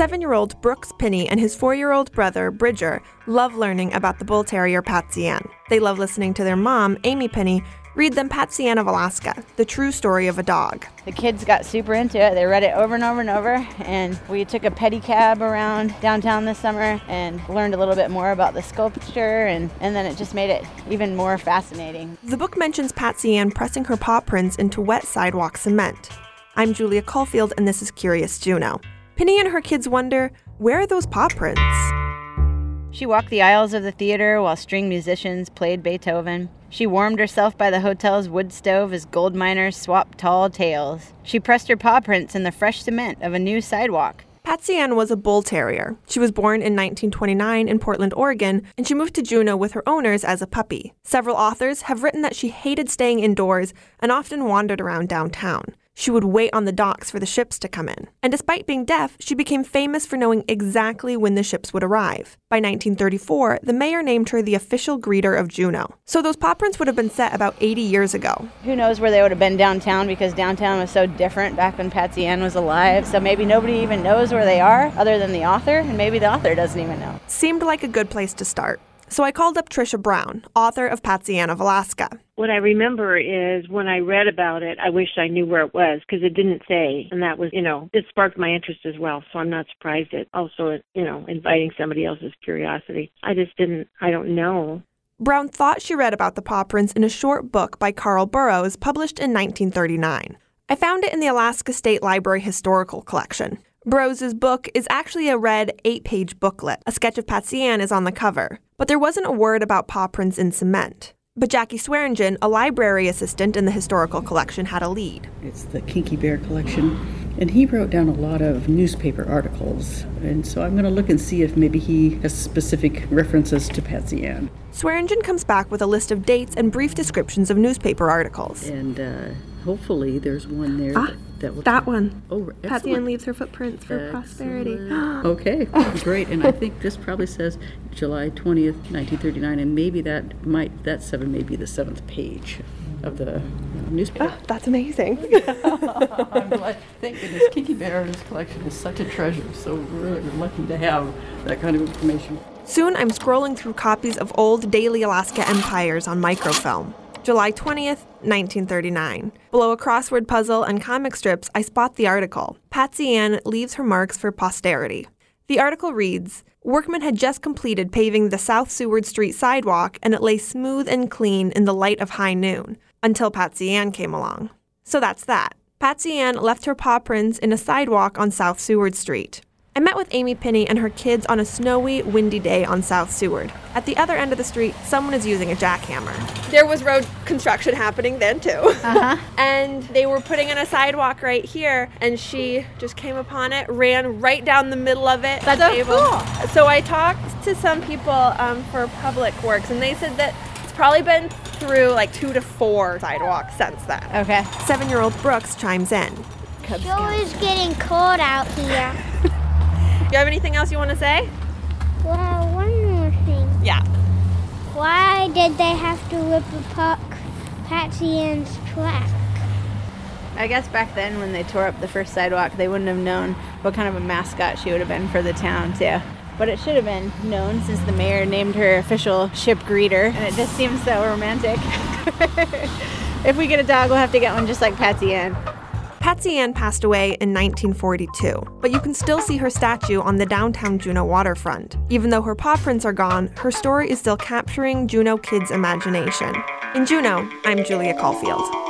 Seven year old Brooks Pinney and his four year old brother, Bridger, love learning about the bull terrier Patsy Ann. They love listening to their mom, Amy Pinney, read them Patsy Ann of Alaska, the true story of a dog. The kids got super into it. They read it over and over and over. And we took a pedicab around downtown this summer and learned a little bit more about the sculpture. And, and then it just made it even more fascinating. The book mentions Patsy Ann pressing her paw prints into wet sidewalk cement. I'm Julia Caulfield, and this is Curious Juneau. Pinney and her kids wonder where are those paw prints? She walked the aisles of the theater while string musicians played Beethoven. She warmed herself by the hotel's wood stove as gold miners swapped tall tales. She pressed her paw prints in the fresh cement of a new sidewalk. Patsy Ann was a bull terrier. She was born in 1929 in Portland, Oregon, and she moved to Juneau with her owners as a puppy. Several authors have written that she hated staying indoors and often wandered around downtown. She would wait on the docks for the ships to come in. And despite being deaf, she became famous for knowing exactly when the ships would arrive. By 1934, the mayor named her the official greeter of Juneau. So those paw prints would have been set about 80 years ago. Who knows where they would have been downtown because downtown was so different back when Patsy Ann was alive. So maybe nobody even knows where they are other than the author, and maybe the author doesn't even know. Seemed like a good place to start. So I called up Trisha Brown, author of Patsy Ann of Alaska. What I remember is when I read about it, I wished I knew where it was because it didn't say. And that was, you know, it sparked my interest as well. So I'm not surprised at also, you know, inviting somebody else's curiosity. I just didn't, I don't know. Brown thought she read about the paw prints in a short book by Carl Burroughs published in 1939. I found it in the Alaska State Library Historical Collection. Burroughs' book is actually a red eight page booklet. A sketch of Patsy Ann is on the cover, but there wasn't a word about paw prints in cement. But Jackie Swearingen, a library assistant in the historical collection, had a lead. It's the Kinky Bear collection, and he wrote down a lot of newspaper articles. And so I'm going to look and see if maybe he has specific references to Patsy Ann. Swearingen comes back with a list of dates and brief descriptions of newspaper articles. And uh, hopefully there's one there Ah, that, that. That one. Oh, Patsy Ann leaves her footprints for prosperity. Okay, great. And I think this probably says July 20th, 1939, and maybe that might, that seven may be the seventh page of the newspaper. Ah, that's amazing. I'm glad. Thank goodness Kiki Bear's collection is such a treasure, so we're really lucky to have that kind of information. Soon I'm scrolling through copies of old Daily Alaska Empires on microfilm. July 20th, 1939. Below a crossword puzzle and comic strips, I spot the article Patsy Ann leaves her marks for posterity. The article reads Workmen had just completed paving the South Seward Street sidewalk, and it lay smooth and clean in the light of high noon until Patsy Ann came along. So that's that. Patsy Ann left her paw prints in a sidewalk on South Seward Street. I met with Amy Pinney and her kids on a snowy, windy day on South Seward. At the other end of the street, someone is using a jackhammer. There was road construction happening then, too. Uh-huh. and they were putting in a sidewalk right here, and she just came upon it, ran right down the middle of it. That's so cool. So I talked to some people um, for Public Works, and they said that it's probably been through like two to four sidewalks since then. Okay. Seven year old Brooks chimes in. Cub It's always getting cold out here. Do you have anything else you want to say? well, one more thing. Yeah. Why did they have to rip apart Patsy Ann's track? I guess back then when they tore up the first sidewalk, they wouldn't have known what kind of a mascot she would have been for the town, too. But it should have been known since the mayor named her official ship greeter, and it just seems so romantic. if we get a dog, we'll have to get one just like Patsy Ann. Patsy Ann passed away in 1942, but you can still see her statue on the downtown Juneau waterfront. Even though her paw prints are gone, her story is still capturing Juneau kids' imagination. In Juneau, I'm Julia Caulfield.